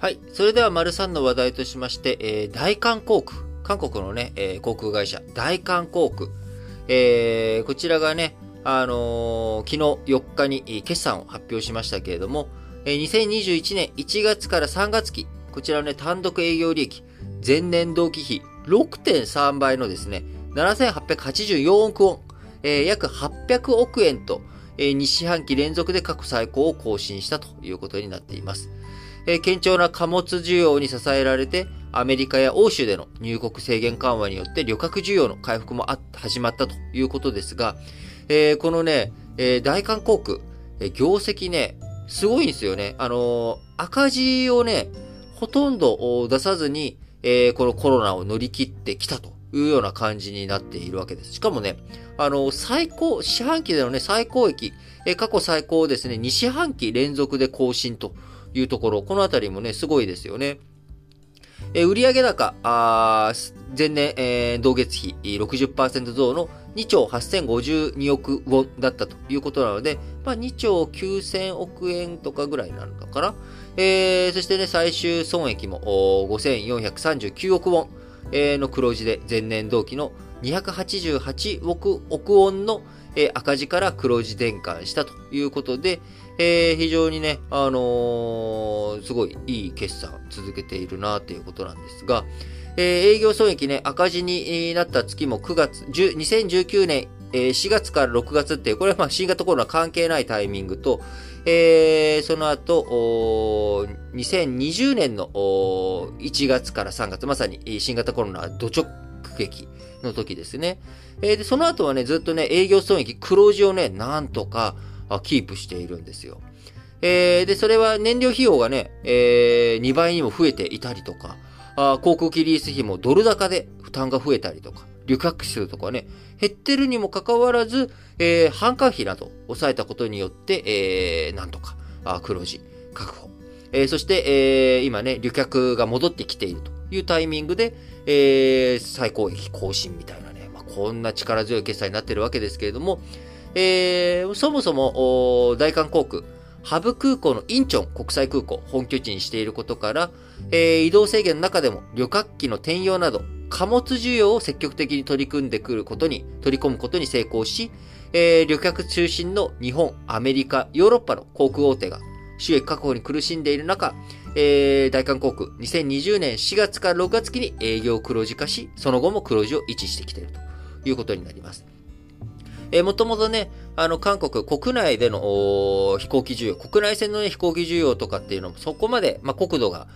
はい。それでは、丸三の話題としまして、えー、大韓航空。韓国のね、えー航空会社、大韓航空。えー、こちらがね、あのー昨日4日に決算を発表しましたけれども、えー2021年1月から3月期、こちらのね、単独営業利益、前年同期比6.3倍のですね、7884億ウォン、えー約800億円と、えー2四半期連続で過去最高を更新したということになっています。え堅調な貨物需要に支えられて、アメリカや欧州での入国制限緩和によって旅客需要の回復もあ始まったということですが、えーこのね、えー大韓航空、え業績ね、すごいんですよね。あの赤字をね、ほとんど出さずに、えこのコロナを乗り切ってきたというような感じになっているわけです。しかもね、あの最高、四半期でのね、最高益、え過去最高をですね、2四半期連続で更新というところ、このあたりもね、すごいですよね。えー売上高、前年、えー同月比60%増の2兆8052億ウォンだったということなので、まあ、2兆9000億円とかぐらいなのかな。えーそしてね、最終損益も5439億ウォン、の黒字で前年同期の288億億ウォンの、えー赤字から黒字転換したということで、えー非常にね、あのーすごいいい決算続けているなということなんですが、えー営業損益ね、赤字になった月も9月、10 2019年、え4月から6月っていう、これはまあ新型コロナ関係ないタイミングと、えーその後、お2020年の1月から3月、まさに新型コロナ土直撃の時ですね。えーで、その後はね、ずっとね、営業損益、黒字をね、なんとかキープしているんですよ。えーで、それは燃料費用がね、えー2倍にも増えていたりとか、あ航空機リース費もドル高で負担が増えたりとか、旅客数とかね、減ってるにもかかわらず、えー販管費など抑えたことによって、えーなんとか、あ黒字確保。えーそして、えー今ね、旅客が戻ってきているというタイミングで、えー最高益更新みたいなね、まあ、こんな力強い決済になってるわけですけれども、えーそもそも、大韓航空、ハブ空港のインチョン国際空港、本拠地にしていることから、えー移動制限の中でも旅客機の転用など、貨物需要を積極的に取り組んでくることに、取り込むことに成功し、えー旅客中心の日本、アメリカ、ヨーロッパの航空大手が収益確保に苦しんでいる中、えー大韓航空、2020年4月から6月期に営業黒字化し、その後も黒字を維持してきているということになります。えー、もともとね、あの、韓国国内での飛行機需要、国内線の、ね、飛行機需要とかっていうのもそこまで、まあ、国土が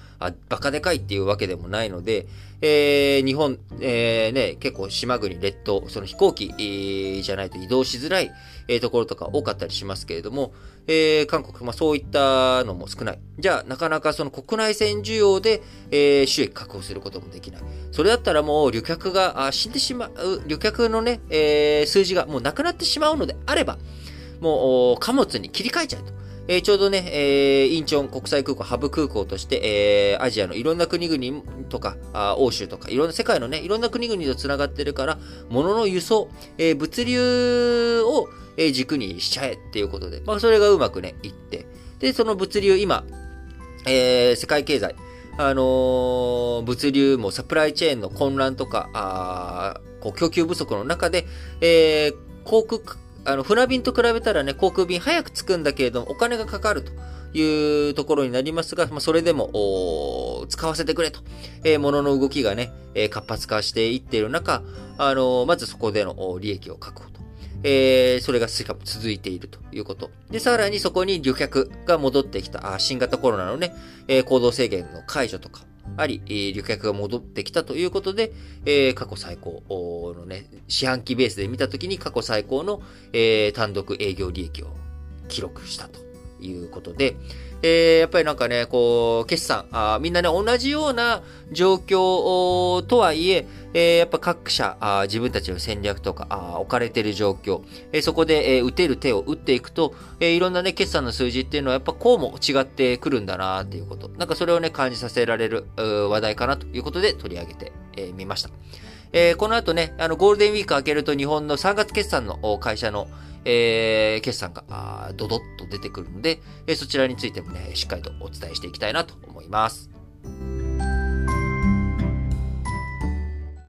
バカでかいっていうわけでもないので、えー日本、えーね、結構島国、列島、その飛行機、えーじゃないと移動しづらい、えーところとか多かったりしますけれども、えー韓国、まあ、そういったのも少ない。じゃあ、なかなかその国内線需要で、えー収益確保することもできない。それだったらもう旅客があ死んでしまう、旅客のね、えー数字がもうなくなってしまうのであれば、もう貨物に切り替えちゃうと。えーちょうどね、えーインチョン国際空港、ハブ空港として、えーアジアのいろんな国々とか、あ欧州とか、いろんな世界のね、いろんな国々と繋がってるから、物の輸送、えー物流を、えー軸にしちゃえっていうことで、まあ、それがうまくね、いって。で、その物流、今、えー世界経済、あのー物流もサプライチェーンの混乱とか、あこう供給不足の中で、えー航空、あの、船便と比べたらね、航空便早く着くんだけれども、お金がかかるというところになりますが、まあ、それでも、使わせてくれと、えー物の動きがね、えー活発化していっている中、あのーまずそこでの利益を確保と。えーそれがしかも続いているということ。で、さらにそこに旅客が戻ってきた、あ新型コロナのね、えー行動制限の解除とかあり、えー旅客が戻ってきたということで、えー過去最高のね、四半期ベースで見たときに過去最高の、えー単独営業利益を記録したと。いうことで、えーやっぱりなんかね、こう、決算、あみんなね、同じような状況とはいえ、えーやっぱ各社あ自分たちの戦略とかあ置かれてる状況、えーそこで、えー打てる手を打っていくと、えーいろんなね、決算の数字っていうのはやっぱこうも違ってくるんだなっていうこと。なんかそれをね、感じさせられる話題かなということで取り上げてみ、えーました。えーこの後ね、あの、ゴールデンウィーク明けると日本の3月決算の会社の、えー決算が、ドドッと出てくるので、えーそちらについてもね、しっかりとお伝えしていきたいなと思います。